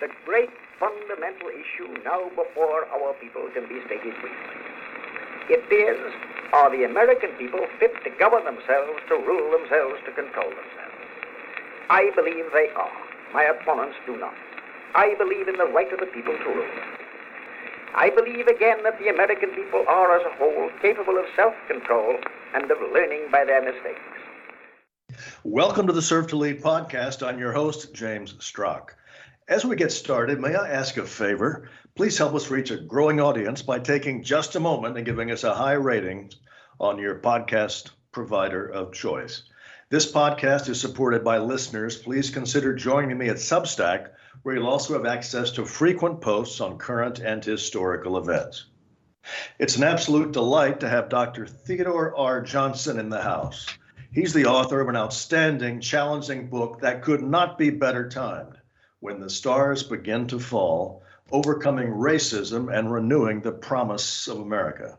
the great fundamental issue now before our people can be stated briefly. It is, are the American people fit to govern themselves, to rule themselves, to control themselves? I believe they are. My opponents do not. I believe in the right of the people to rule. I believe again that the American people are as a whole capable of self-control and of learning by their mistakes. Welcome to the Serve to Lead podcast. I'm your host, James Strock. As we get started, may I ask a favor? Please help us reach a growing audience by taking just a moment and giving us a high rating on your podcast provider of choice. This podcast is supported by listeners. Please consider joining me at Substack, where you'll also have access to frequent posts on current and historical events. It's an absolute delight to have Dr. Theodore R. Johnson in the house. He's the author of an outstanding, challenging book that could not be better timed When the Stars Begin to Fall Overcoming Racism and Renewing the Promise of America.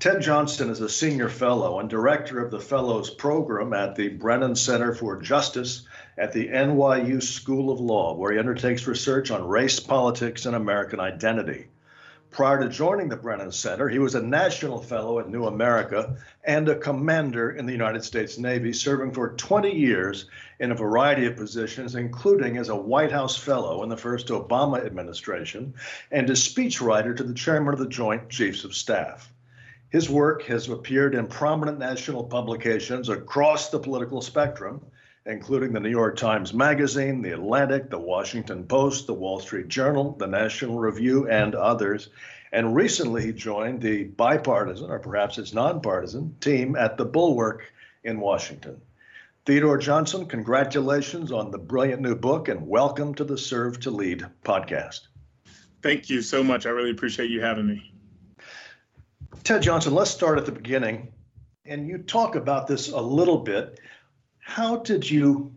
Ted Johnson is a senior fellow and director of the Fellows Program at the Brennan Center for Justice at the NYU School of Law, where he undertakes research on race, politics, and American identity. Prior to joining the Brennan Center, he was a national fellow at New America and a commander in the United States Navy, serving for 20 years in a variety of positions, including as a White House fellow in the first Obama administration and a speechwriter to the chairman of the Joint Chiefs of Staff. His work has appeared in prominent national publications across the political spectrum, including the New York Times Magazine, the Atlantic, the Washington Post, the Wall Street Journal, the National Review, and others. And recently he joined the bipartisan, or perhaps it's nonpartisan, team at the Bulwark in Washington. Theodore Johnson, congratulations on the brilliant new book and welcome to the Serve to Lead podcast. Thank you so much. I really appreciate you having me. Ted Johnson, let's start at the beginning. And you talk about this a little bit. How did you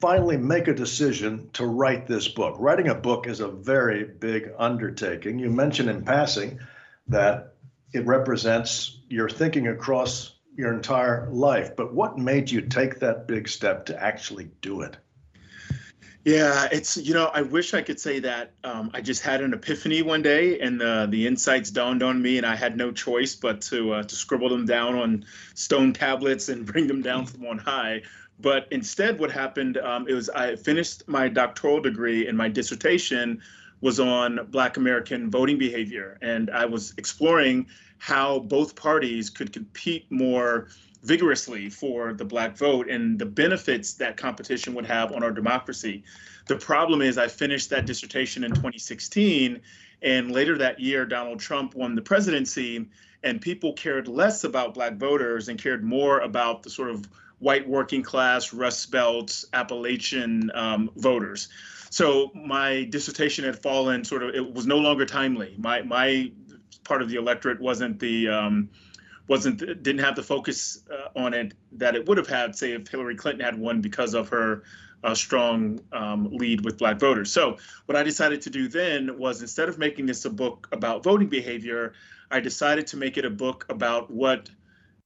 finally make a decision to write this book? Writing a book is a very big undertaking. You mentioned in passing that it represents your thinking across your entire life, but what made you take that big step to actually do it? Yeah, it's you know I wish I could say that um, I just had an epiphany one day and the the insights dawned on me and I had no choice but to uh, to scribble them down on stone tablets and bring them down from on high. But instead, what happened? Um, it was I finished my doctoral degree and my dissertation was on Black American voting behavior, and I was exploring how both parties could compete more vigorously for the black vote and the benefits that competition would have on our democracy. The problem is, I finished that dissertation in 2016, and later that year, Donald Trump won the presidency, and people cared less about black voters and cared more about the sort of white working class, Rust Belt, Appalachian um, voters. So my dissertation had fallen sort of, it was no longer timely. My, my part of the electorate wasn't the, um, wasn't didn't have the focus uh, on it that it would have had, say, if Hillary Clinton had won because of her uh, strong um, lead with Black voters. So what I decided to do then was instead of making this a book about voting behavior, I decided to make it a book about what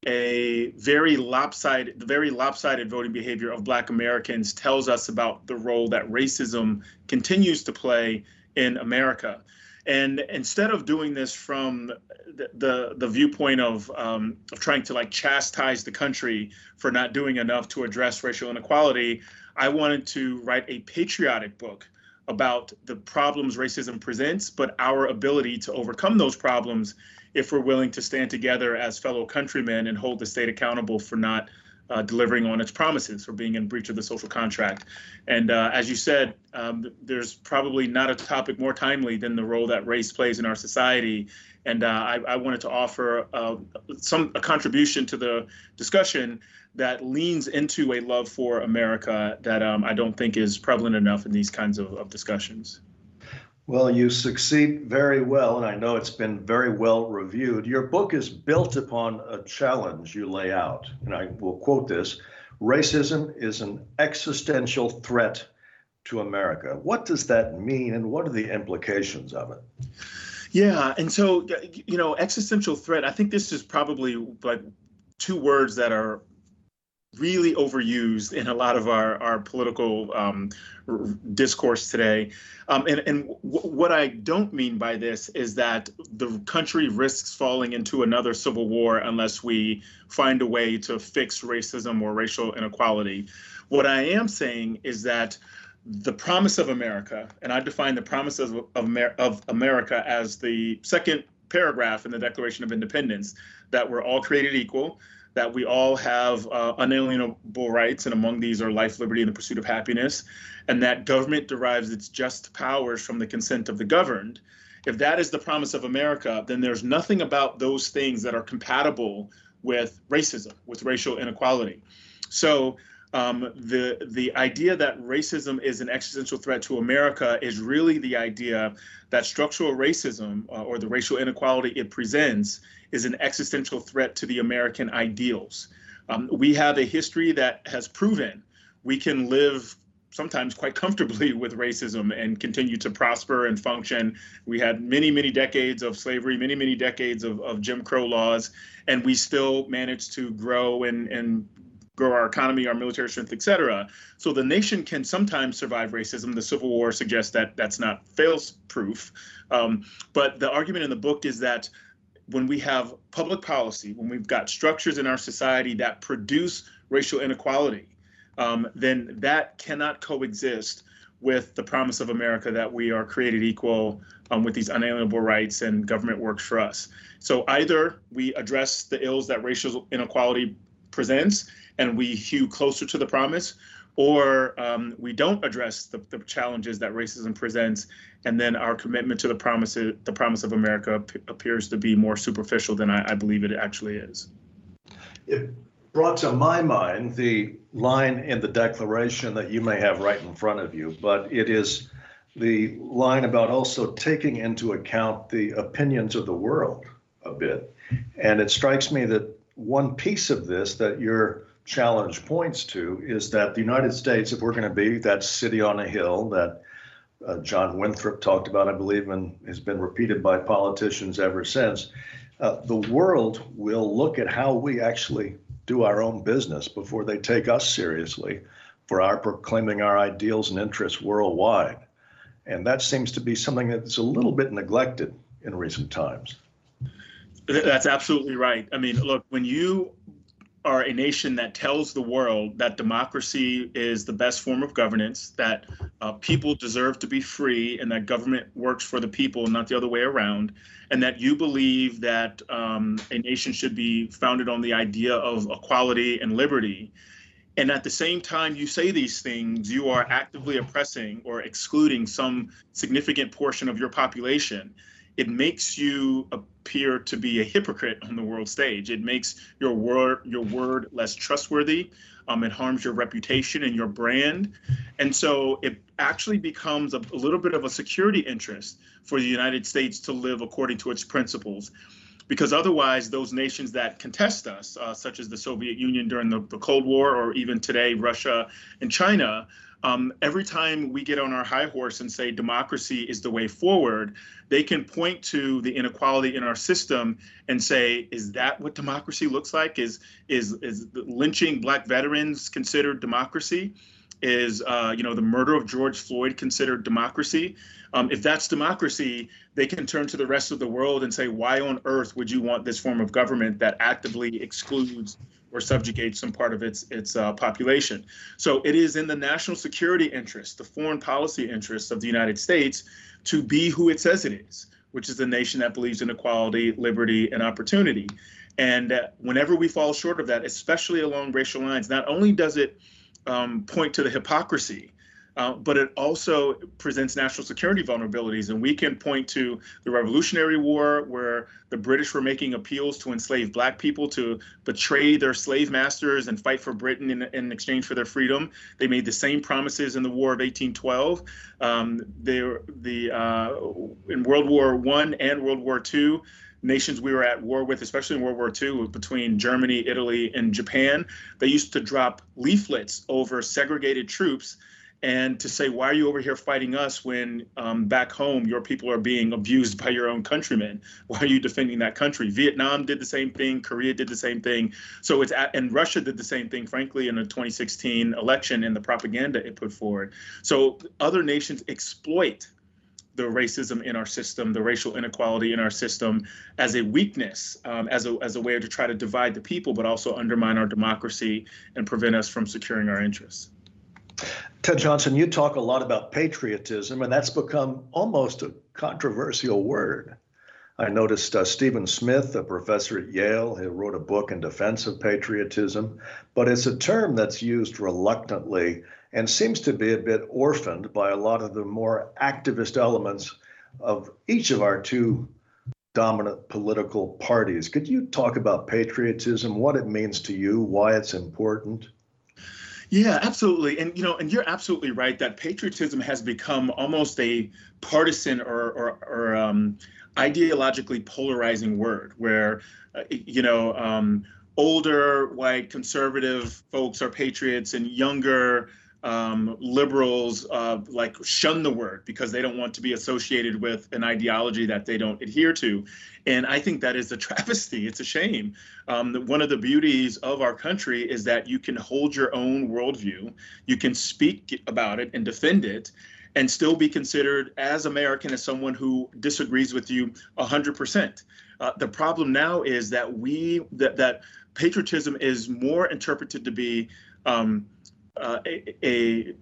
a very lopsided, the very lopsided voting behavior of Black Americans tells us about the role that racism continues to play in America. And instead of doing this from the the, the viewpoint of um, of trying to like chastise the country for not doing enough to address racial inequality, I wanted to write a patriotic book about the problems racism presents, but our ability to overcome those problems if we're willing to stand together as fellow countrymen and hold the state accountable for not uh, delivering on its promises for being in breach of the social contract. And uh, as you said, um, there's probably not a topic more timely than the role that race plays in our society. And uh, I, I, wanted to offer uh, some a contribution to the discussion that leans into a love for America that um, I don't think is prevalent enough in these kinds of, of discussions. Well, you succeed very well, and I know it's been very well reviewed. Your book is built upon a challenge you lay out, and I will quote this Racism is an existential threat to America. What does that mean, and what are the implications of it? Yeah, and so, you know, existential threat, I think this is probably like two words that are really overused in a lot of our, our political um, discourse today. Um, and and w- what I don't mean by this is that the country risks falling into another civil war unless we find a way to fix racism or racial inequality. What I am saying is that the promise of America, and I define the promise of, of, of America as the second paragraph in the Declaration of Independence that we're all created equal, that we all have uh, unalienable rights, and among these are life, liberty, and the pursuit of happiness, and that government derives its just powers from the consent of the governed. If that is the promise of America, then there's nothing about those things that are compatible with racism, with racial inequality. So um, the the idea that racism is an existential threat to America is really the idea that structural racism uh, or the racial inequality it presents is an existential threat to the American ideals. Um, we have a history that has proven we can live sometimes quite comfortably with racism and continue to prosper and function. We had many, many decades of slavery, many, many decades of, of Jim Crow laws, and we still managed to grow and, and grow our economy, our military strength, et cetera. So the nation can sometimes survive racism. The Civil War suggests that that's not fails proof. Um, but the argument in the book is that when we have public policy, when we've got structures in our society that produce racial inequality, um, then that cannot coexist with the promise of America that we are created equal um, with these unalienable rights and government works for us. So either we address the ills that racial inequality presents and we hew closer to the promise, or um, we don't address the, the, challenges that racism presents, and then our commitment to the promise, the promise of America appears to be more superficial than I, I believe it actually is. It brought to my mind the line in the Declaration that you may have right in front of you, but it is the line about also taking into account the opinions of the world a bit. And it strikes me that one piece of this that your challenge points to is that the United States, if we're going to be that city on a hill that uh, John Winthrop talked about, I believe, and has been repeated by politicians ever since, uh, the world will look at how we actually do our own business before they take us seriously for our proclaiming our ideals and interests worldwide. And that seems to be something that's a little bit neglected in recent times. That's absolutely right. I mean, look, when you are a nation that tells the world that democracy is the best form of governance, that uh, people deserve to be free, and that government works for the people, not the other way around, and that you believe that um, a nation should be founded on the idea of equality and liberty. And at the same time you say these things, you are actively oppressing or excluding some significant portion of your population it makes you appear to be a hypocrite on the world stage. It makes your word your word less trustworthy. Um, it harms your reputation and your brand, and so it actually becomes a, a little bit of a security interest for the United States to live according to its principles because otherwise those nations that contest us, uh, such as the Soviet Union during the, the, Cold War or even today Russia and China, um, every time we get on our high horse and say democracy is the way forward, they can point to the inequality in our system and say, is that what democracy looks like? Is is is lynching black veterans considered democracy? Is uh, you know the murder of George Floyd considered democracy? Um, if that's democracy, they can turn to the rest of the world and say, why on earth would you want this form of government that actively excludes or subjugate some part of its its uh, population. So it is in the national security interest, the foreign policy interests of the United States, to be who it says it is, which is a nation that believes in equality, liberty, and opportunity. And uh, whenever we fall short of that, especially along racial lines, not only does it um, point to the hypocrisy uh, but it also presents national security vulnerabilities. And we can point to the Revolutionary War, where the British were making appeals to enslave Black people to betray their slave masters and fight for Britain in, in exchange for their freedom. They made the same promises in the War of 1812. Um, they, the, uh, in World War One and World War Two, nations we were at war with, especially in World War II, between Germany, Italy, and Japan, they used to drop leaflets over segregated troops and to say, why are you over here fighting us when um, back home your people are being abused by your own countrymen? Why are you defending that country? Vietnam did the same thing. Korea did the same thing. So it's at, and Russia did the same thing, frankly, in the 2016 election and the propaganda it put forward. So other nations exploit the racism in our system, the racial inequality in our system, as a weakness, um, as a as a way to try to divide the people, but also undermine our democracy and prevent us from securing our interests. Ted Johnson, you talk a lot about patriotism, and that's become almost a controversial word. I noticed uh, Stephen Smith, a professor at Yale, who wrote a book in defense of patriotism, but it's a term that's used reluctantly and seems to be a bit orphaned by a lot of the more activist elements of each of our two dominant political parties. Could you talk about patriotism, what it means to you, why it's important? Yeah, absolutely. And you know, and you're absolutely right that patriotism has become almost a partisan or or, or um, ideologically polarizing word, where uh, you know um, older white conservative folks are patriots and younger um, liberals uh, like shun the word because they don't want to be associated with an ideology that they don't adhere to. And I think that is a travesty. It's a shame. Um, one of the beauties of our country is that you can hold your own worldview, you can speak about it and defend it, and still be considered as American as someone who disagrees with you 100%. Uh, the problem now is that we that that patriotism is more interpreted to be um, uh, a, a,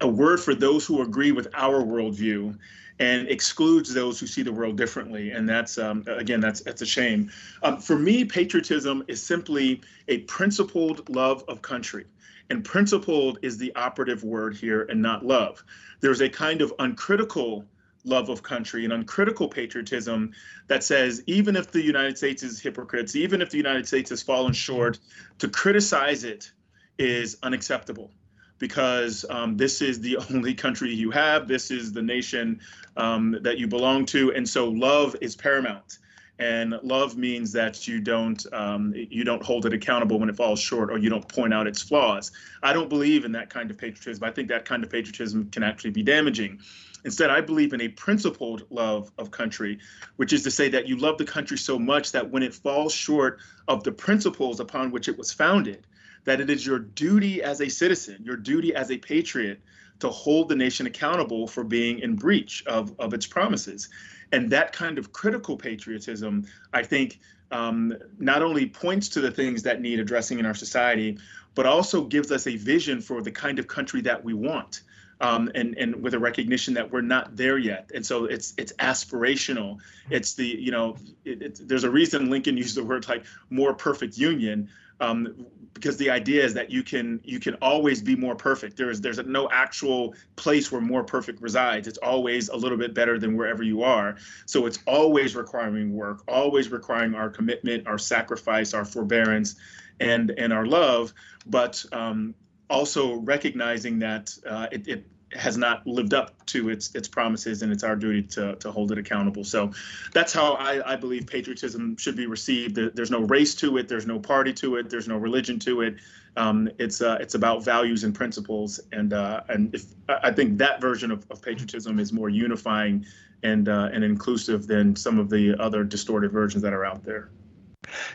a word for those who agree with our worldview and excludes those who see the world differently. And that's um, again, that's that's a shame. Um, for me, patriotism is simply a principled love of country. And principled is the operative word here and not love. There's a kind of uncritical love of country and uncritical patriotism that says even if the United States is hypocrites, even if the United States has fallen short, to criticize it is unacceptable because um, this is the only country you have. This is the nation um, that you belong to, and so love is paramount. And love means that you don't um, you don't hold it accountable when it falls short, or you don't point out its flaws. I don't believe in that kind of patriotism. I think that kind of patriotism can actually be damaging. Instead, I believe in a principled love of country, which is to say that you love the country so much that when it falls short of the principles upon which it was founded, that it is your duty as a citizen, your duty as a patriot, to hold the nation accountable for being in breach of, of its promises. And that kind of critical patriotism, I think, um, not only points to the things that need addressing in our society, but also gives us a vision for the kind of country that we want. Um, and and with a recognition that we're not there yet, and so it's it's aspirational. It's the you know it, it, there's a reason Lincoln used the word like more perfect union um, because the idea is that you can you can always be more perfect. There's there's no actual place where more perfect resides. It's always a little bit better than wherever you are. So it's always requiring work, always requiring our commitment, our sacrifice, our forbearance, and and our love. But um, also recognizing that uh, it, it has not lived up to its its promises, and it's our duty to to hold it accountable. So that's how I, I believe patriotism should be received. There's no race to it. There's no party to it. There's no religion to it. Um, it's uh, it's about values and principles, and uh, and if I think that version of, of patriotism is more unifying and uh, and inclusive than some of the other distorted versions that are out there.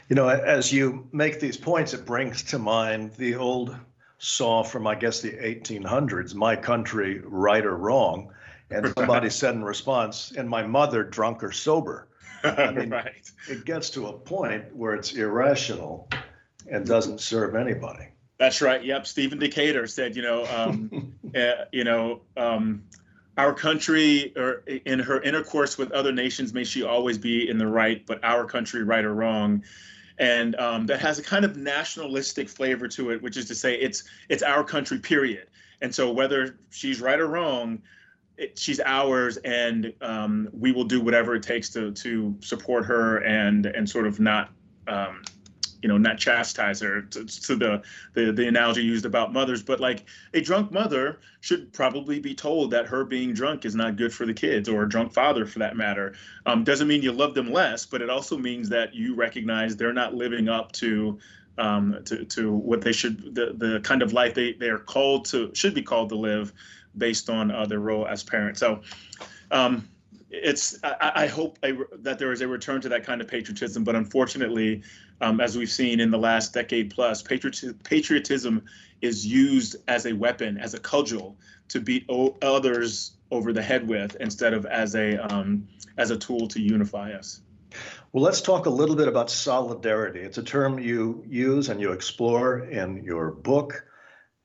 You know, as you make these points, it brings to mind the old saw from, I guess, the 1800s, My Country, Right or Wrong. And somebody said in response, and my mother, drunk or sober. I mean, right. it gets to a point where it's irrational and doesn't serve anybody. That's right. Yep. Stephen Decatur said, you know, um, uh, you know, um, our country or in her intercourse with other nations may she always be in the right, but our country, right or wrong, and um, that has a kind of nationalistic flavor to it, which is to say it's it's our country, period. And so whether she's right or wrong, it, she's ours, and um, we will do whatever it takes to to support her and and sort of not um, you know not chastise her to, to, the, the the analogy used about mothers but like a drunk mother should probably be told that her being drunk is not good for the kids or a drunk father for that matter. Um, doesn't mean you love them less but it also means that you recognize they're not living up to um, to, to what they should the, the kind of life they, they are called to should be called to live based on uh, their role as parents. So um, it's I, I hope a, that there is a return to that kind of patriotism but unfortunately um, as we've seen in the last decade plus patriot, patriotism is used as a weapon as a cudgel to beat o- others over the head with instead of as a um, as a tool to unify us well, let's talk a little bit about solidarity. It's a term you use and you explore in your book.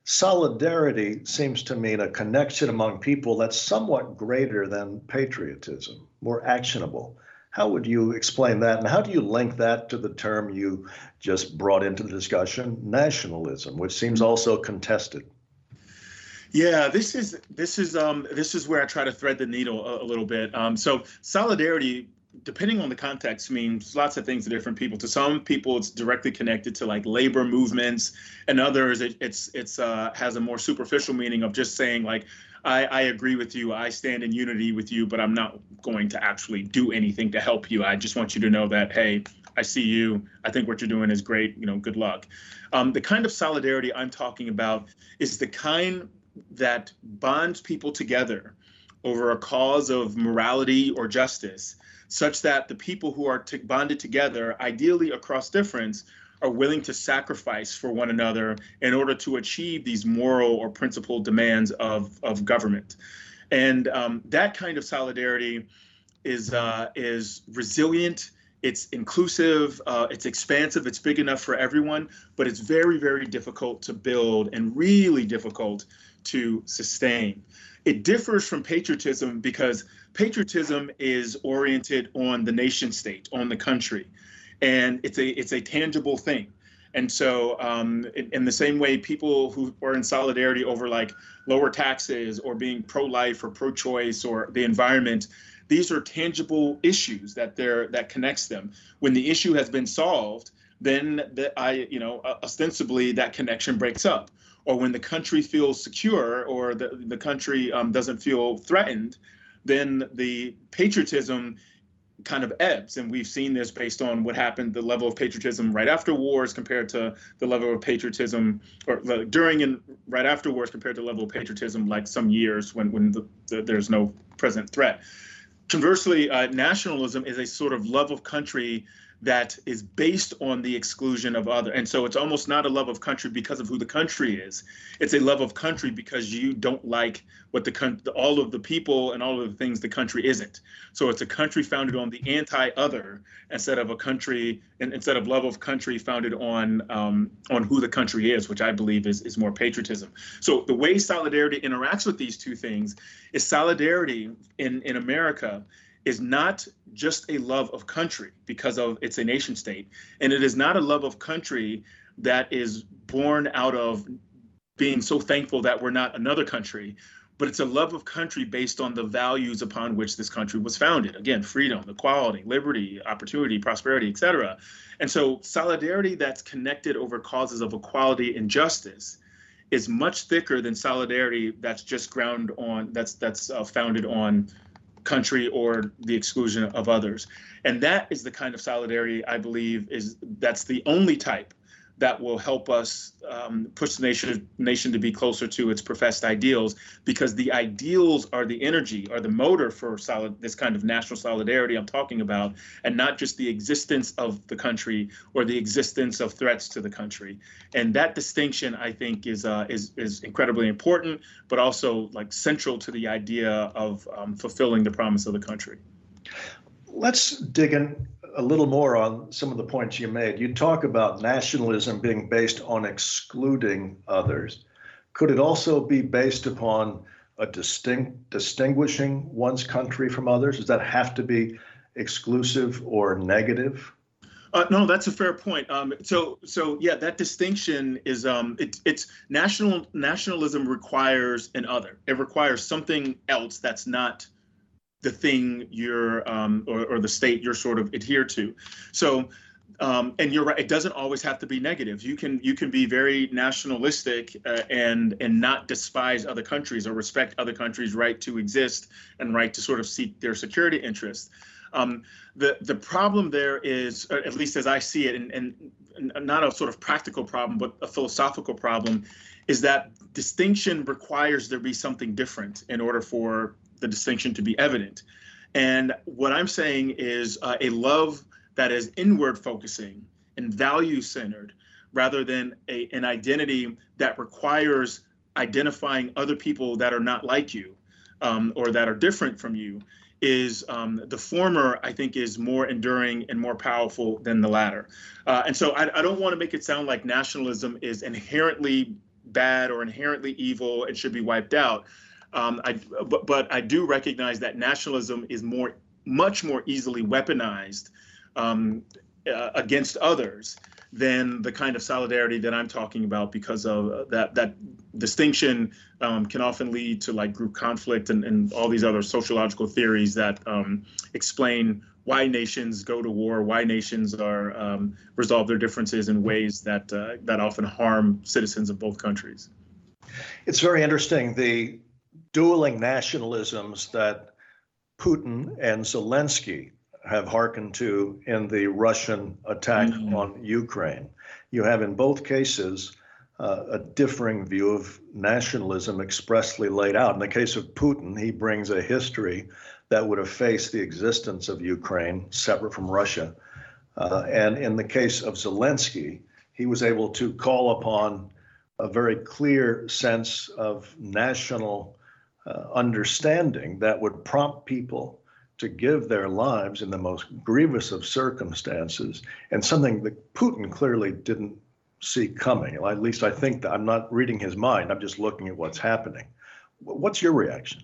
Solidarity seems to mean a connection among people that's somewhat greater than patriotism, more actionable. How would you explain that? And how do you link that to the term you just brought into the discussion, nationalism, which seems also contested? Yeah, this is this is um this is where I try to thread the needle a, a little bit. Um, so solidarity depending on the context means lots of things to different people to some people it's directly connected to like labor movements and others it, it's it's uh, has a more superficial meaning of just saying like I, I agree with you. I stand in unity with you but i'm not going to actually do anything to help you. I just want you to know that hey i see you. I think what you're doing is great. You know good luck. Um, the kind of solidarity i'm talking about is the kind that bonds people together over a cause of morality or justice such that the people who are t- bonded together, ideally across difference, are willing to sacrifice for one another in order to achieve these moral or principled demands of, of government. And um, that kind of solidarity is uh, is resilient. It's inclusive. Uh, it's expansive. It's big enough for everyone, but it's very, very difficult to build and really difficult to sustain. It differs from patriotism because patriotism is oriented on the nation state, on the country, and it's a it's a tangible thing. And so, um, in, in, the same way, people who are in solidarity over like lower taxes or being pro-life or pro-choice or the environment, these are tangible issues that they're that connects them. When the issue has been solved, then the, I, you know, ostensibly that connection breaks up. Or when the country feels secure or the, the country um, doesn't feel threatened, then the patriotism kind of ebbs and we've seen this based on what happened the level of patriotism right after wars compared to the level of patriotism or like, during and right after wars compared to level of patriotism like some years when when the, the, there's no present threat. Conversely uh, nationalism is a sort of love of country that is based on the exclusion of other and so it's almost not a love of country because of who the country is. It's a love of country because you don't like what the all of the people and all of the things the country isn't. So it's a country founded on the anti-other instead of a country instead of love of country founded on um, on who the country is which i believe is is more patriotism. So the way solidarity interacts with these two things is solidarity in in america is not just a love of country because of it's a nation state and it is not a love of country that is born out of being so thankful that we're not another country but it's a love of country based on the values upon which this country was founded. Again freedom equality liberty opportunity prosperity etc and so solidarity that's connected over causes of equality and justice is much thicker than solidarity that's just ground on that's that's uh, founded on country or the exclusion of others. And that is the kind of solidarity I believe is that's the only type that will help us um, push the nation nation to be closer to its professed ideals because the ideals are the energy are the motor for solid this kind of national solidarity I'm talking about and not just the existence of the country or the existence of threats to the country. And that distinction I think is uh, is is incredibly important but also like central to the idea of um, fulfilling the promise of the country. Let's dig in a little more on some of the points you made. You talk about nationalism being based on excluding others. Could it also be based upon a distinct distinguishing one's country from others? Does that have to be exclusive or negative? Uh, no, that's a fair point. Um, so, so yeah, that distinction is um, it, it's national nationalism requires an other. It requires something else that's not the thing you're um, or, or the state you're sort of adhere to. So um, and you're right it doesn't always have to be negative you can you can be very nationalistic uh, and and not despise other countries or respect other countries right to exist and right to sort of seek their security interests um, the the problem there is at least as i see it and, and not a sort of practical problem, but a philosophical problem, is that distinction requires there be something different in order for the distinction to be evident. And what I'm saying is uh, a love that is inward focusing and value centered rather than a, an identity that requires identifying other people that are not like you um, or that are different from you is um, the former i think is more enduring and more powerful than the latter uh, and so I, I don't want to make it sound like nationalism is inherently bad or inherently evil and should be wiped out um, I, but, but I do recognize that nationalism is more, much more easily weaponized um, uh, against others than the kind of solidarity that I'm talking about because of that that distinction um, can often lead to like group conflict and, and all these other sociological theories that um, explain why nations go to war, why nations are um, resolve their differences in ways that uh, that often harm citizens of both countries. It's very interesting. The dueling nationalisms that Putin and Zelensky have hearkened to in the Russian attack mm-hmm. on Ukraine. You have in both cases uh, a differing view of nationalism expressly laid out. In the case of Putin, he brings a history that would efface the existence of Ukraine separate from Russia. Uh, and in the case of Zelensky, he was able to call upon a very clear sense of national uh, understanding that would prompt people to give their lives in the most grievous of circumstances, and something that Putin clearly didn't see coming. At least I think that I'm not reading his mind, I'm just looking at what's happening. What's your reaction?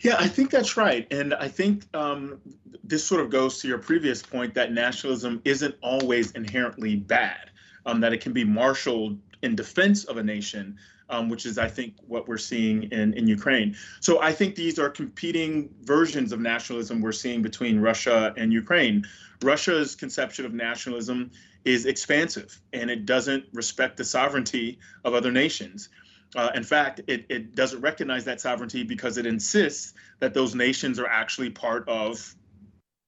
Yeah, I think that's right. And I think um, this sort of goes to your previous point that nationalism isn't always inherently bad, um, that it can be marshaled in defense of a nation, um, which is, I think, what we're seeing in, in Ukraine. So I think these are competing versions of nationalism we're seeing between Russia and Ukraine. Russia's conception of nationalism is expansive and it doesn't respect the sovereignty of other nations. Uh, in fact, it, it doesn't recognize that sovereignty because it insists that those nations are actually part of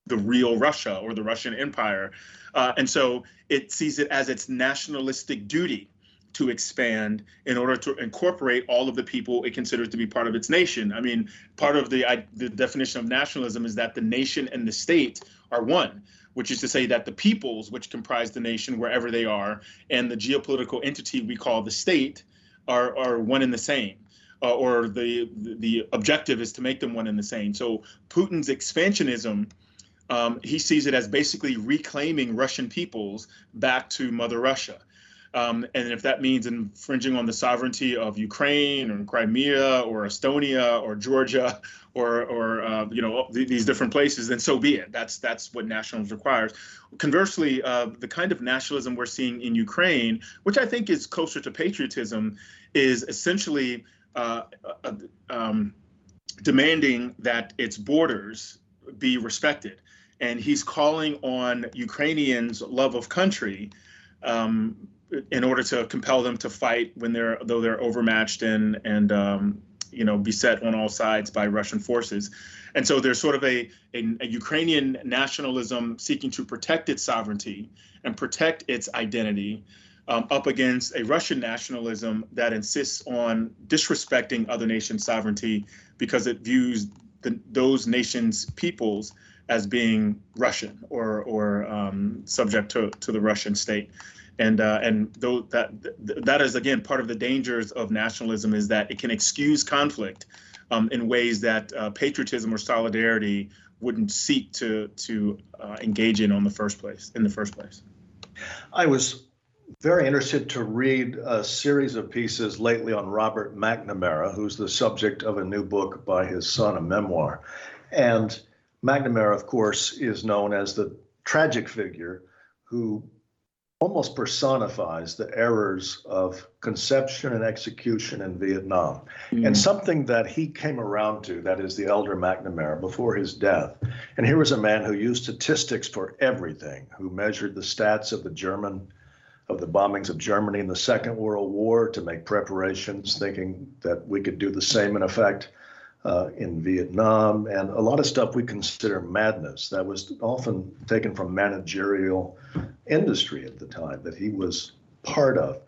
the real Russia or the Russian Empire. Uh, and so it sees it as its nationalistic duty to expand in order to incorporate all of the people it considers to be part of its nation. I mean, part of the, I, the definition of nationalism is that the nation and the state are one, which is to say that the peoples which comprise the nation, wherever they are, and the geopolitical entity we call the state are, are one and the same. Uh, or the the objective is to make them one and the same. So Putin's expansionism, um, he sees it as basically reclaiming Russian peoples back to Mother Russia. Um, and if that means infringing on the sovereignty of Ukraine or Crimea or Estonia or Georgia or, or uh, you know th- these different places, then so be it. That's that's what nationalism requires. Conversely, uh, the kind of nationalism we're seeing in Ukraine, which I think is closer to patriotism, is essentially uh, uh um, demanding that its borders be respected, and he's calling on Ukrainians' love of country. Um, in order to compel them to fight when they're though they're overmatched and and um, you know beset on all sides by Russian forces. And so there's sort of a, a, a, Ukrainian nationalism seeking to protect its sovereignty and protect its identity um, up against a Russian nationalism that insists on disrespecting other nations' sovereignty because it views the, those nations' peoples as being Russian or, or um, subject to, to the Russian state and uh, and though that that is again part of the dangers of nationalism is that it can excuse conflict um, in ways that uh, patriotism or solidarity wouldn't seek to to uh, engage in on the first place in the first place. I was very interested to read a series of pieces lately on Robert McNamara, who's the subject of a new book by his son, a memoir, and McNamara, of course, is known as the tragic figure who almost personifies the errors of conception and execution in Vietnam. Mm. And something that he came around to, that is the elder McNamara before his death. And here was a man who used statistics for everything, who measured the stats of the German of the bombings of Germany in the Second World War to make preparations, thinking that we could do the same in effect uh, in Vietnam, and a lot of stuff we consider madness that was often taken from managerial industry at the time that he was part of.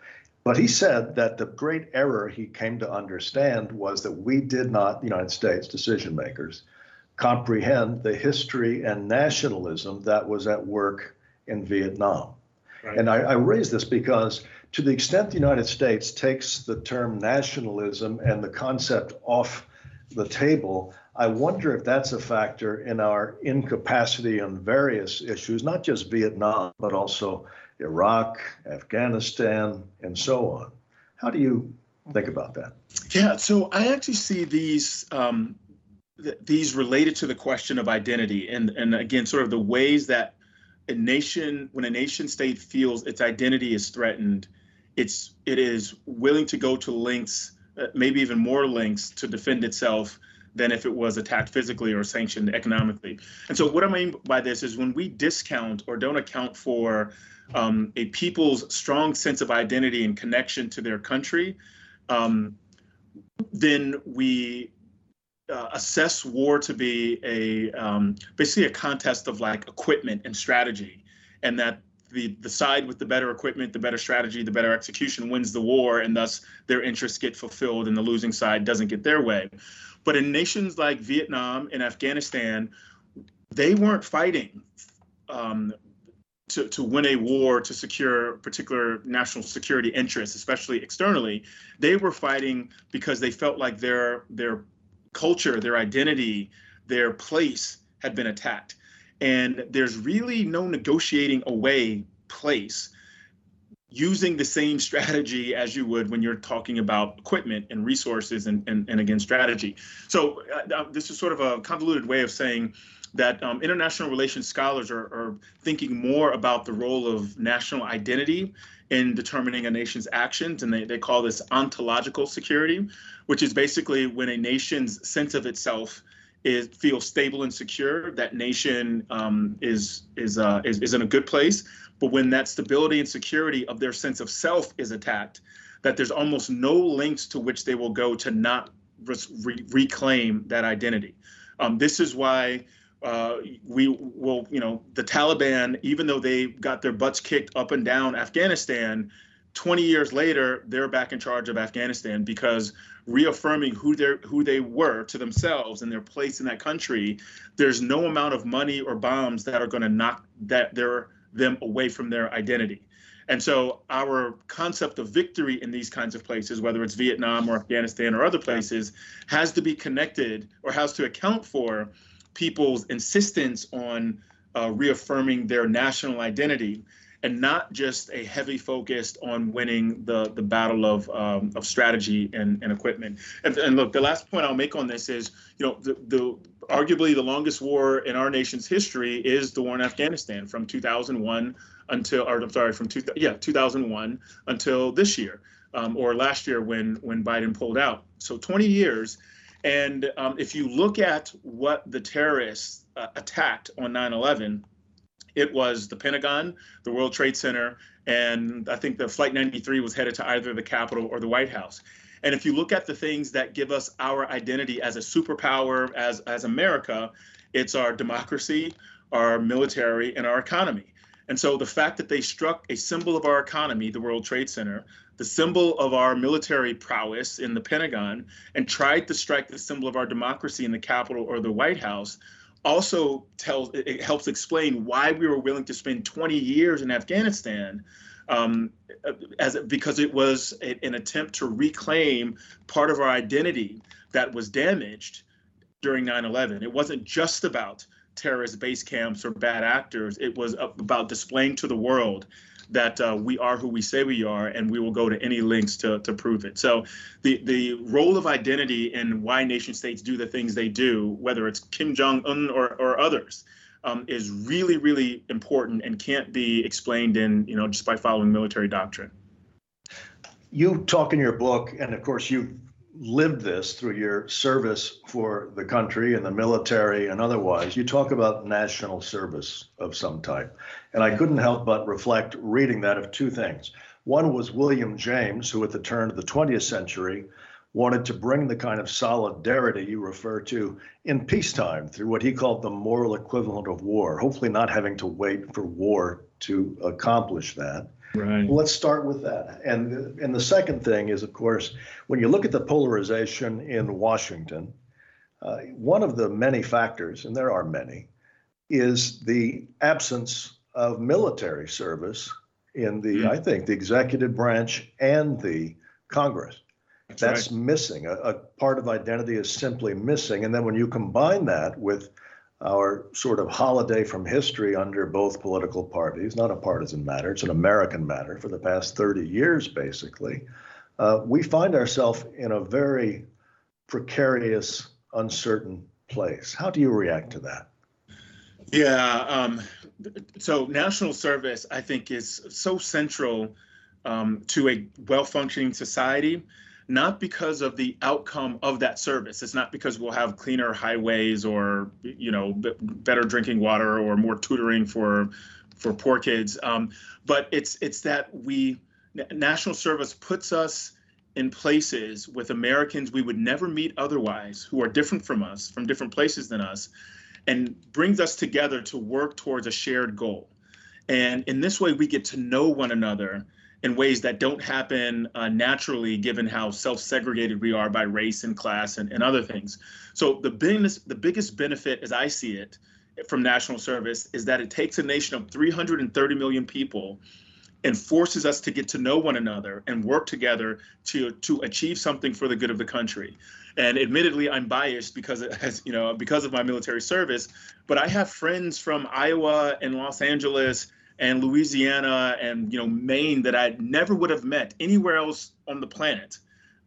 But he said that the great error he came to understand was that we did not, the United States decision makers, comprehend the history and nationalism that was at work in Vietnam. Right. And I, I raise this because, to the extent the United States takes the term nationalism and the concept off the table, I wonder if that's a factor in our incapacity on various issues, not just Vietnam, but also Iraq, Afghanistan, and so on. How do you think about that? Yeah, so I actually see these um, th- these related to the question of identity, and and again, sort of the ways that a nation, when a nation state feels its identity is threatened, it's it is willing to go to lengths, maybe even more links to defend itself than if it was attacked physically or sanctioned economically. And so, what I mean by this is when we discount or don't account for um, a people's strong sense of identity and connection to their country, um, then we uh, assess war to be a um, basically a contest of like equipment and strategy, and that the the side with the better equipment, the better strategy, the better execution wins the war, and thus their interests get fulfilled, and the losing side doesn't get their way. But in nations like Vietnam and Afghanistan, they weren't fighting um, to, to win a war to secure particular national security interests, especially externally. They were fighting because they felt like their their culture, their identity, their place had been attacked. And there's really no negotiating away place using the same strategy as you would when you're talking about equipment and resources and, and, and again, strategy. So uh, uh this is sort of a convoluted way of saying that um, international relations scholars are, are, thinking more about the role of national identity in determining a nation's actions, and they, they call this ontological security, which is basically when a nation's sense of itself is feels stable and secure, that nation um, is is, uh, is is in a good place. But when that stability and security of their sense of self is attacked, that there's almost no lengths to which they will go to not re- reclaim that identity. Um, this is why uh, we will, you know, the Taliban, even though they got their butts kicked up and down Afghanistan, 20 years later, they're back in charge of Afghanistan because reaffirming who they who they were to themselves and their place in that country, there's no amount of money or bombs that are going to knock that their them away from their identity. And so our concept of victory in these kinds of places, whether it's Vietnam or Afghanistan or other places, has to be connected or has to account for people's insistence on uh, reaffirming their national identity and not just a heavy focus on winning the the battle of um, of strategy and, and equipment. And, and, look, the last point I'll make on this is, you know, the, the arguably the longest war in our nation's history is the war in Afghanistan from 2001 until, or I'm sorry, from two, yeah 2001 until this year um, or last year when when Biden pulled out. So 20 years. And um, if you look at what the terrorists uh, attacked on 9 11, it was the Pentagon, the World Trade Center, and I think the Flight 93 was headed to either the Capitol or the White House. And if you look at the things that give us our identity as a superpower, as, as America, it's our democracy, our military, and our economy. And so the fact that they struck a symbol of our economy, the World Trade Center, the symbol of our military prowess in the Pentagon, and tried to strike the symbol of our democracy in the Capitol or the White House also tells it helps explain why we were willing to spend 20 years in Afghanistan um, as because it was a, an attempt to reclaim part of our identity that was damaged during 9/11. It wasn't just about terrorist base camps or bad actors. It was about displaying to the world that uh, we are who we say we are, and we will go to any lengths to, to prove it. So, the the role of identity and why nation states do the things they do, whether it's Kim Jong Un or, or others, um, is really really important and can't be explained in you know just by following military doctrine. You talk in your book, and of course you lived this through your service for the country and the military and otherwise. You talk about national service of some type. And I couldn't help but reflect reading that of two things. One was William James, who at the turn of the 20th century wanted to bring the kind of solidarity you refer to in peacetime through what he called the moral equivalent of war, hopefully not having to wait for war to accomplish that. Right. Let's start with that. And and the second thing is, of course, when you look at the polarization in Washington, uh, one of the many factors, and there are many, is the absence of military service in the, mm. I think, the executive branch and the Congress. That's, That's right. missing. A, a part of identity is simply missing. And then when you combine that with our sort of holiday from history under both political parties, not a partisan matter, it's an American matter for the past 30 years, basically, uh, we find ourselves in a very precarious, uncertain place. How do you react to that? Yeah. Um, so national service, I think, is so central um, to a well functioning society not because of the outcome of that service. It's not because we'll have cleaner highways or you know better drinking water or more tutoring for for poor kids. Um, but it's it's that we national service puts us in places with Americans we would never meet otherwise, who are different from us, from different places than us, and brings us together to work towards a shared goal. And in this way, we get to know one another in ways that don't happen uh, naturally given how self-segregated we are by race and class and, and other things. So the biggest, the biggest benefit as I see it from national service is that it takes a nation of 330 million people and forces us to get to know one another and work together to to achieve something for the good of the country. And admittedly, I'm biased because as you know because of my military service, but I have friends from Iowa and Los Angeles and Louisiana and you know Maine that I never would have met anywhere else on the planet.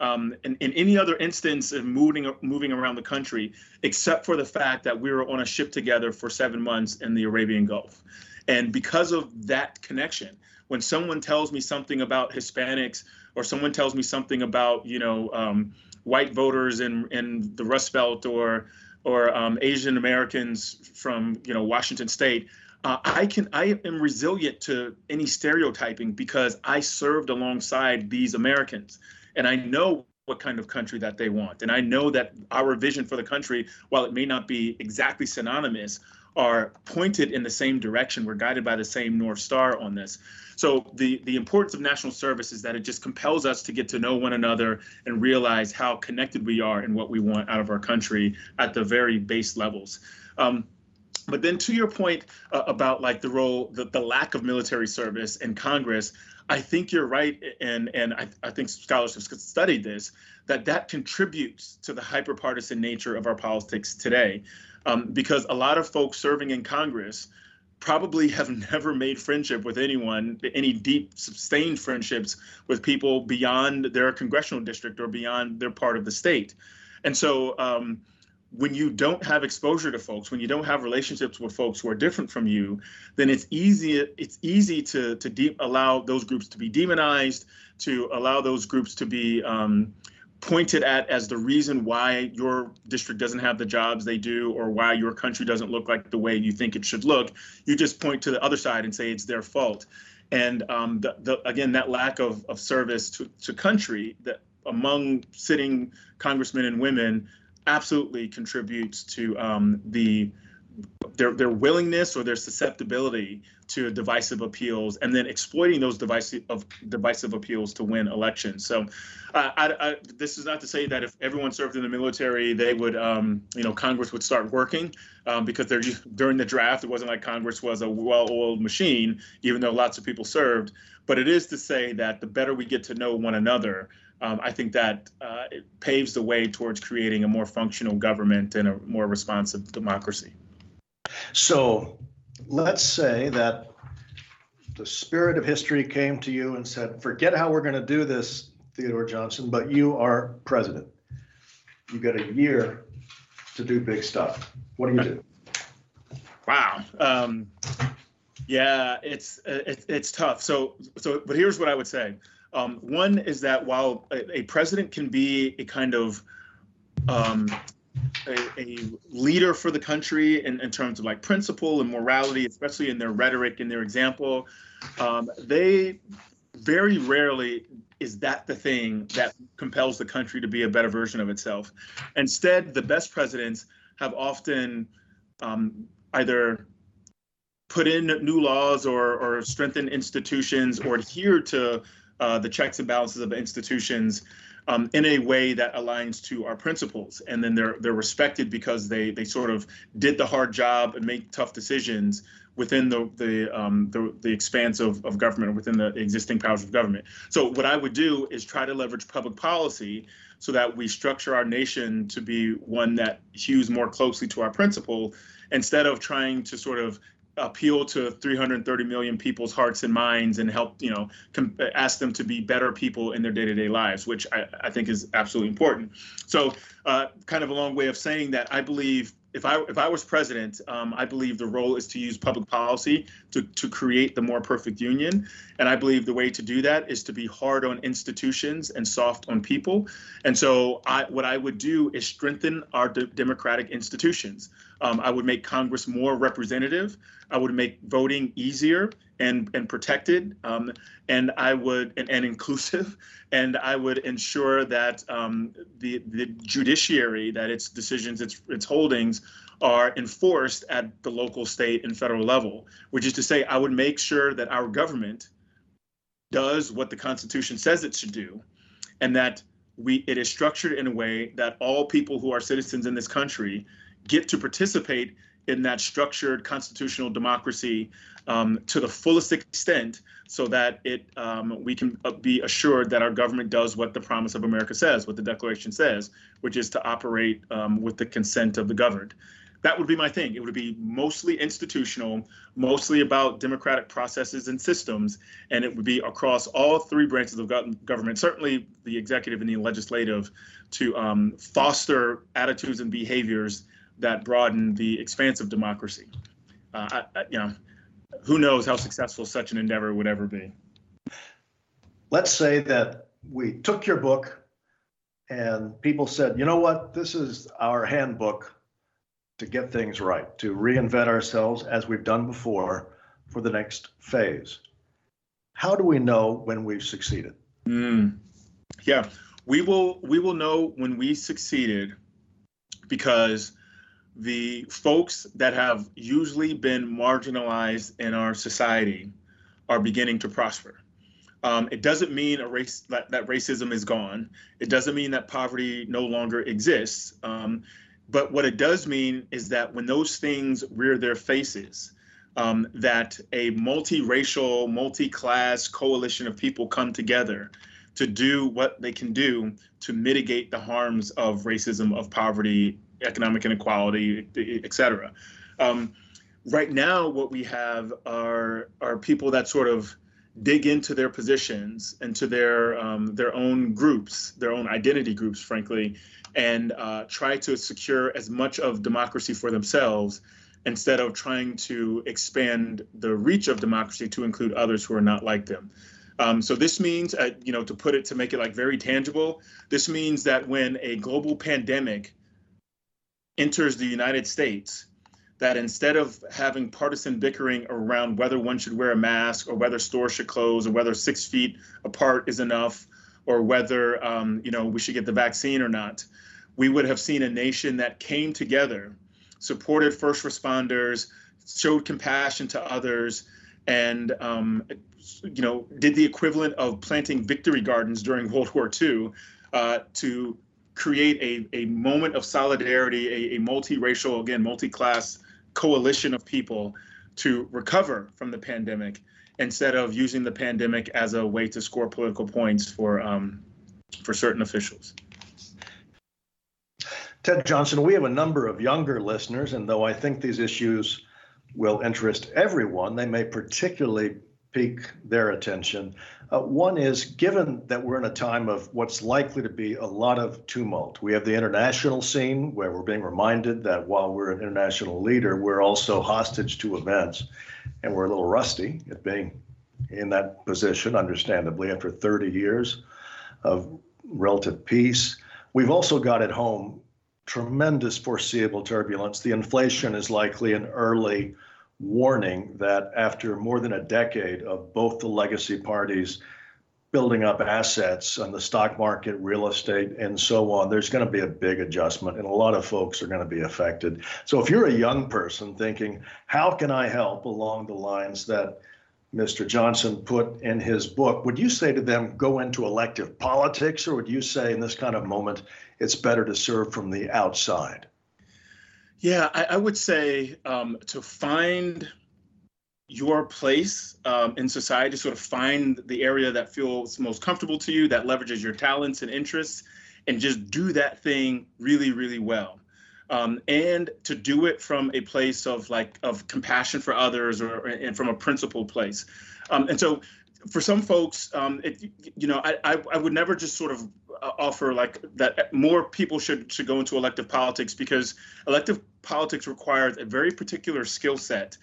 Um, in, in any other instance of moving moving around the country, except for the fact that we were on a ship together for seven months in the Arabian Gulf, and because of that connection, when someone tells me something about Hispanics or someone tells me something about you know um, white voters in in the Rust Belt or or um, Asian Americans from you know Washington State, uh, I can I am resilient to any stereotyping because I served alongside these Americans, and I know what kind of country that they want, and I know that our vision for the country, while it may not be exactly synonymous, are pointed in the same direction. We're guided by the same north star on this. So the the importance of national service is that it just compels us to get to know one another and realize how connected we are and what we want out of our country at the very base levels. Um, but then to your point uh, about like the role, the, the lack of military service in Congress, I think you're right, and and I, I think scholars have studied this that that contributes to the hyperpartisan nature of our politics today, um, because a lot of folks serving in Congress probably have never made friendship with anyone, any deep, sustained friendships with people beyond their congressional district or beyond their part of the state, and so. Um, when you don't have exposure to folks, when you don't have relationships with folks who are different from you, then it's easy it's easy to to de- allow those groups to be demonized, to allow those groups to be um, pointed at as the reason why your district doesn't have the jobs they do or why your country doesn't look like the way you think it should look. You just point to the other side and say it's their fault. And um, the, the, again, that lack of, of service to, to country that among sitting congressmen and women absolutely contributes to um, the their their willingness or their susceptibility to divisive appeals, and then exploiting those divisive of divisive appeals to win elections. So, uh, I, I, this is not to say that if everyone served in the military, they would, um, you know, Congress would start working, um, because they're during the draft, it wasn't like Congress was a well-oiled machine, even though lots of people served. But it is to say that the better we get to know one another, um, I think that uh, it paves the way towards creating a more functional government and a more responsive democracy. So let's say that the spirit of history came to you and said, forget how we're going to do this, Theodore Johnson, but you are president. You got a year to do big stuff. What do you do? Wow. Um, yeah, it's, it's it's tough. So so, but here's what I would say. Um, one is that while a, a, president can be a kind of um, a, a, leader for the country in, in, terms of like principle and morality, especially in their rhetoric and their example, um, they very rarely is that the thing that compels the country to be a better version of itself? Instead, the best presidents have often um, either put in new laws or, or strengthened institutions or adhere to uh, the checks and balances of institutions um, in a way that aligns to our principles. And then they're they're respected because they they sort of did the hard job and make tough decisions within the the um, the, the expanse of, of government, within the existing powers of government. So what I would do is try to leverage public policy so that we structure our nation to be one that hews more closely to our principle instead of trying to sort of appeal to 330 million people's hearts and minds and help you know com- ask them to be better people in their day-to-day lives which i, I think is absolutely important so uh, kind of a long way of saying that i believe if I if I was president, um, I believe the role is to use public policy to to create the more perfect union, and I believe the way to do that is to be hard on institutions and soft on people. And so, I what I would do is strengthen our de- democratic institutions. Um, I would make Congress more representative. I would make voting easier and and protected, um, and I would and, and, inclusive, and I would ensure that um, the the judiciary, that its decisions, its its holdings, are enforced at the local, state, and federal level. Which is to say, I would make sure that our government does what the Constitution says it should do, and that we it is structured in a way that all people who are citizens in this country get to participate in that structured constitutional democracy um, to the fullest extent so that it um, we can uh, be assured that our government does what the promise of America says, what the Declaration says, which is to operate um, with the consent of the governed. That would be my thing. It would be mostly institutional, mostly about democratic processes and systems, and it would be across all three branches of government, certainly the executive and the legislative, to um, foster attitudes and behaviors that broaden the expanse of democracy. Uh, I, I, you know, who knows how successful such an endeavor would ever be. Let's say that we took your book and people said, you know what, this is our handbook to get things right, to reinvent ourselves as we've done before for the next phase. How do we know when we've succeeded? Mm. Yeah, we will we will know when we succeeded because the folks that have usually been marginalized in our society are beginning to prosper. Um, it doesn't mean a race that, that racism is gone. It doesn't mean that poverty no longer exists. Um, but what it does mean is that when those things rear their faces, um, that a multiracial, multi-class coalition of people come together to do what they can do to mitigate the harms of racism, of poverty, economic inequality, et cetera. Um, right now, what we have are are people that sort of dig into their positions and to their um, their own groups, their own identity groups, frankly, and uh, try to secure as much of democracy for themselves instead of trying to expand the reach of democracy to include others who are not like them. Um, so this means, uh, you know, to put it to make it like very tangible, this means that when a global pandemic enters the United States, that instead of having partisan bickering around whether one should wear a mask or whether stores should close or whether six feet apart is enough or whether um, you know we should get the vaccine or not, we would have seen a nation that came together, supported first responders, showed compassion to others, and um, you know did the equivalent of planting victory gardens during World War II uh, to create a, a moment of solidarity, a, a multiracial, again, multi-class coalition of people to recover from the pandemic instead of using the pandemic as a way to score political points for um, for certain officials. Ted Johnson, we have a number of younger listeners, and though I think these issues will interest everyone, they may particularly pique their attention. Uh, one is given that we're in a time of what's likely to be a lot of tumult, we have the international scene where we're being reminded that while we're an international leader, we're also hostage to events. And we're a little rusty at being in that position, understandably, after 30 years of relative peace. We've also got at home tremendous foreseeable turbulence. The inflation is likely an early warning that after more than a decade of both the legacy parties building up assets on the stock market, real estate, and so on, there's going to be a big adjustment, and a lot of folks are going to be affected. So if you're a young person thinking, how can I help along the lines that Mr. Johnson put in his book, would you say to them, go into elective politics, or would you say in this kind of moment, it's better to serve from the outside? Yeah, I, I would say um, to find your place um, in society, sort of find the area that feels most comfortable to you, that leverages your talents and interests, and just do that thing really, really well. Um, and to do it from a place of like of compassion for others or and from a principled place. Um, and so for some folks um, it, you know I, I, I would never just sort of uh, offer like that more people should should go into elective politics because elective politics requires a very particular skill set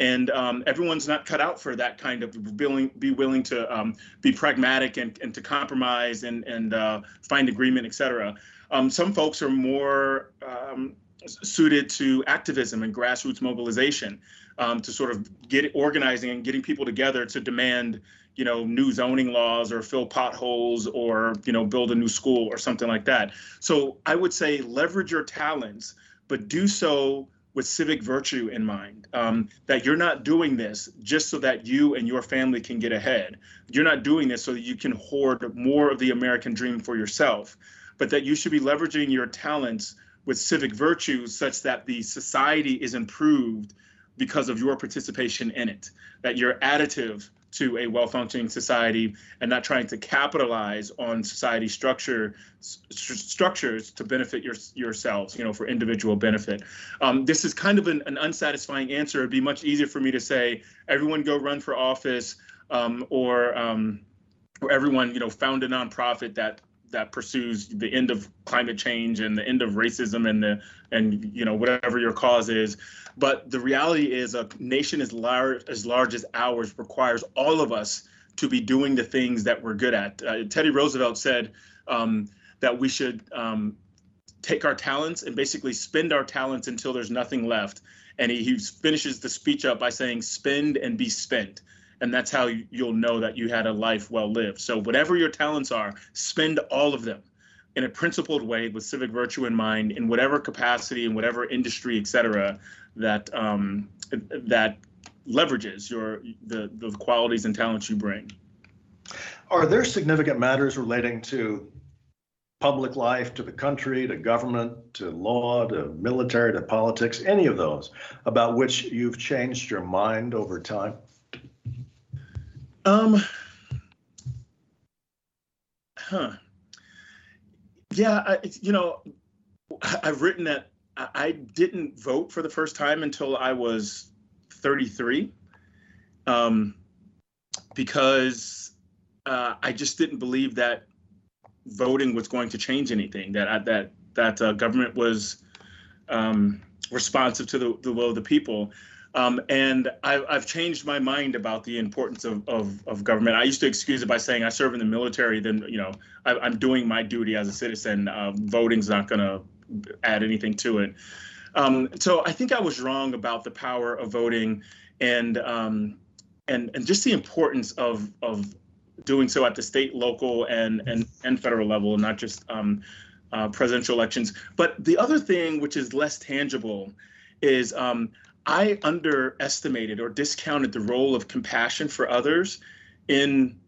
and um, everyone's not cut out for that kind of willing be willing to um, be pragmatic and, and to compromise and and uh, find agreement et cetera um, some folks are more um, suited to activism and grassroots mobilization um, to sort of get organizing and getting people together to demand, you know, new zoning laws or fill potholes or, you know, build a new school or something like that. So I would say leverage your talents, but do so with civic virtue in mind um, that you're not doing this just so that you and your family can get ahead. You're not doing this so that you can hoard more of the American dream for yourself but that you should be leveraging your talents with civic virtues such that the society is improved because of your participation in it, that you're additive to a well-functioning society and not trying to capitalize on society structure st- structures to benefit your, yourselves, you know, for individual benefit. Um, this is kind of an, an, unsatisfying answer. It'd be much easier for me to say, everyone go run for office, um, or um, or everyone, you know, found a nonprofit that that pursues the end of climate change and the end of racism and the and you know whatever your cause is. But the reality is a nation as large as large as ours requires all of us to be doing the things that we're good at. Uh, teddy roosevelt said um, that we should um, take our talents and basically spend our talents until there's nothing left. And he, he finishes the speech up by saying spend and be spent and that's how you'll know that you had a life well lived. So whatever your talents are, spend all of them in a principled way with civic virtue in mind, in whatever capacity, in whatever industry, et cetera, that um, that leverages your the the qualities and talents you bring. Are there significant matters relating to public life, to the country, to government, to law, to military, to politics, any of those, about which you've changed your mind over time? Um. Huh. Yeah, I, you know, I've written that I didn't vote for the first time until I was 33, um, because uh, I just didn't believe that voting was going to change anything. That I, that that uh, government was um, responsive to the, the will of the people. Um, and I, I've changed my mind about the importance of, of, of, government. I used to excuse it by saying I serve in the military, then you know I, am doing my duty as a citizen. Uh, voting's not going to add anything to it. Um, so I think I was wrong about the power of voting, and um, and and just the importance of of doing so at the state, local, and and and federal level, not just um, uh, presidential elections. But the other thing, which is less tangible, is um, I underestimated or discounted the role of compassion for others in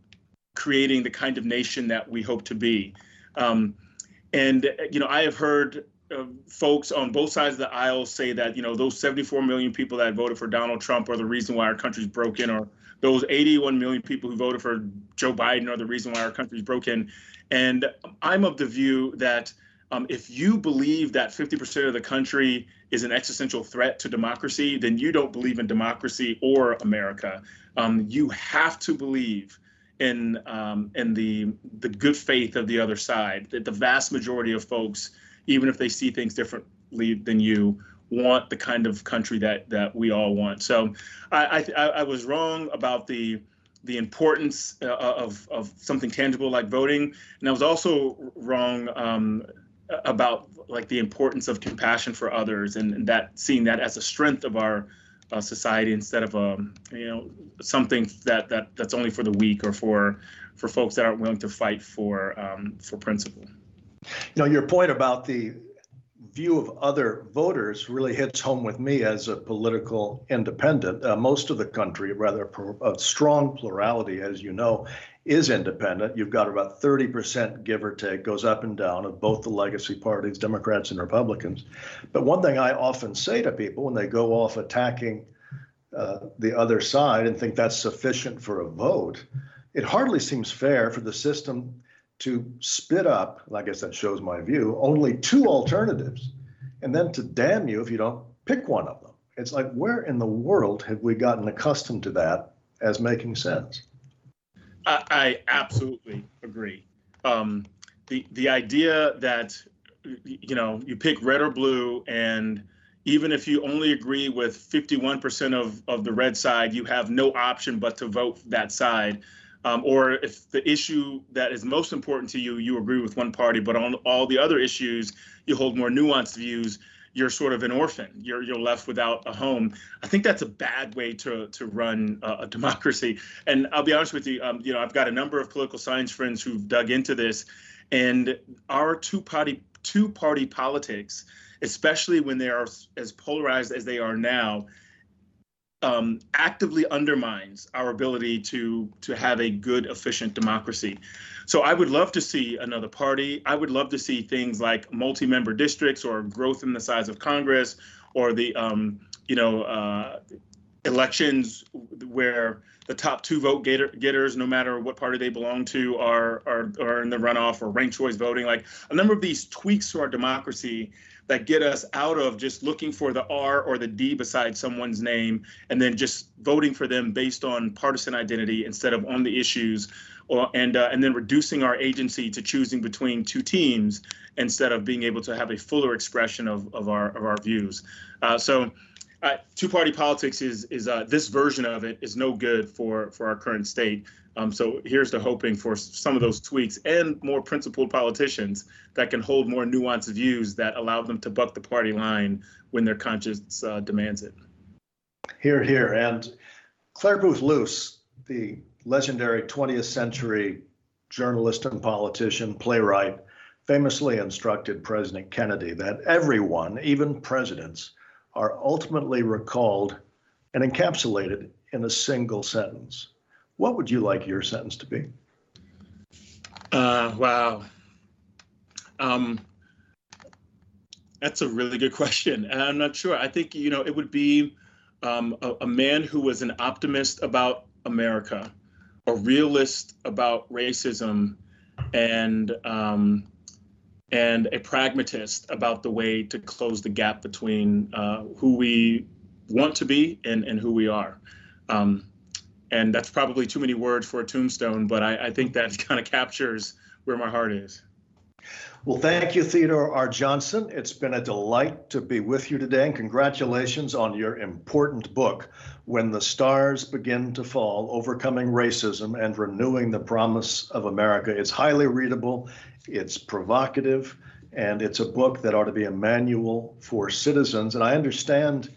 creating the kind of nation that we hope to be. Um, and you know, I have heard uh, folks on both sides of the aisle say that you know those 74 million people that voted for Donald Trump are the reason why our country's broken, or those 81 million people who voted for Joe Biden are the reason why our country's broken. And I'm of the view that um, if you believe that 50% of the country is an existential threat to democracy, then you don't believe in democracy or America. Um, you have to believe in um, in the the good faith of the other side. That the vast majority of folks, even if they see things differently than you, want the kind of country that that we all want. So, I I, I was wrong about the the importance uh, of of something tangible like voting, and I was also wrong um, about like the importance of compassion for others and, and, that seeing that as a strength of our uh, society instead of um, you know something that that that's only for the weak or for for folks that aren't willing to fight for um, for principle. You know, your point about the view of other voters really hits home with me as a political independent. Uh, most of the country, rather a strong plurality, as you know, is independent. You've got about 30% give or take, goes up and down of both the legacy parties, Democrats and Republicans. But one thing I often say to people when they go off attacking uh, the other side and think that's sufficient for a vote, it hardly seems fair for the system to spit up, I guess that shows my view, only two alternatives, and then to damn you if you don't pick one of them. It's like, where in the world have we gotten accustomed to that as making sense? I, absolutely agree. Um, the the idea that you know you pick red or blue, and even if you only agree with 51% of of the red side, you have no option but to vote that side. Um, or if the issue that is most important to you, you agree with one party, but on all the other issues, you hold more nuanced views you're sort of an orphan. You're you're left without a home. I think that's a bad way to to run a, a democracy. And I'll be honest with you. Um, you know, I've got a number of political science friends who've dug into this, and our two party two party politics, especially when they are as polarized as they are now, um, actively undermines our ability to to have a good, efficient democracy. So I would love to see another party. I would love to see things like multi-member districts or growth in the size of Congress or the um, you know uh, elections where the top two vote getter, getters, no matter what party they belong to, are, are are in the runoff or ranked choice voting. Like a number of these tweaks to our democracy that get us out of just looking for the R or the D beside someone's name and then just voting for them based on partisan identity instead of on the issues or, and uh, and then reducing our agency to choosing between two teams instead of being able to have a fuller expression of, of our of our views. Uh, so, uh, two-party politics is is uh, this version of it is no good for for our current state. Um, so here's the hoping for some of those tweaks and more principled politicians that can hold more nuanced views that allow them to buck the party line when their conscience uh, demands it. Hear, hear, and Clare Boothe Luce, the legendary 20th century journalist and politician, playwright, famously instructed President Kennedy that everyone, even presidents, are ultimately recalled and encapsulated in a single sentence. What would you like your sentence to be? Uh, wow. Um, that's a really good question. And I'm not sure. I think, you know, it would be um, a, a man who was an optimist about America a realist about racism and um, and a pragmatist about the way to close the gap between uh, who we want to be and, and who we are. Um, and that's probably too many words for a tombstone, but I, I think that kind of captures where my heart is. Well, thank you, Theodore R. Johnson. It's been a delight to be with you today, and congratulations on your important book, When the Stars Begin to Fall Overcoming Racism and Renewing the Promise of America. It's highly readable, it's provocative, and it's a book that ought to be a manual for citizens. And I understand,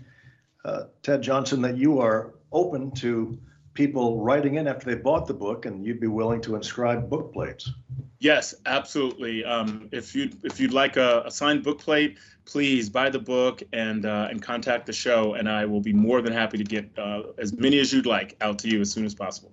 uh, Ted Johnson, that you are open to people writing in after they bought the book and you'd be willing to inscribe book plates. Yes, absolutely. Um, if you if you'd like a, a, signed book plate, please buy the book and uh, and contact the show, and I will be more than happy to get uh, as many as you'd like out to you as soon as possible.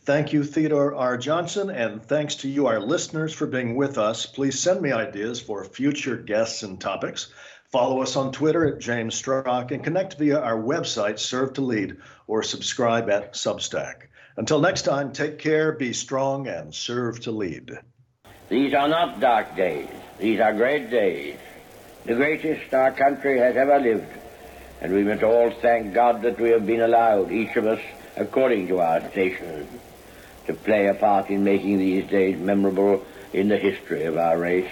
Thank you, Theodore R. Johnson, and thanks to you, our listeners, for being with us. Please send me ideas for future guests and topics. Follow us on Twitter at James Strock and connect via our website, Serve to Lead, or subscribe at Substack. Until next time, take care, be strong, and serve to lead. These are not dark days. These are great days. The greatest our country has ever lived. And we must all thank God that we have been allowed, each of us according to our station, to play a part in making these days memorable in the history of our race.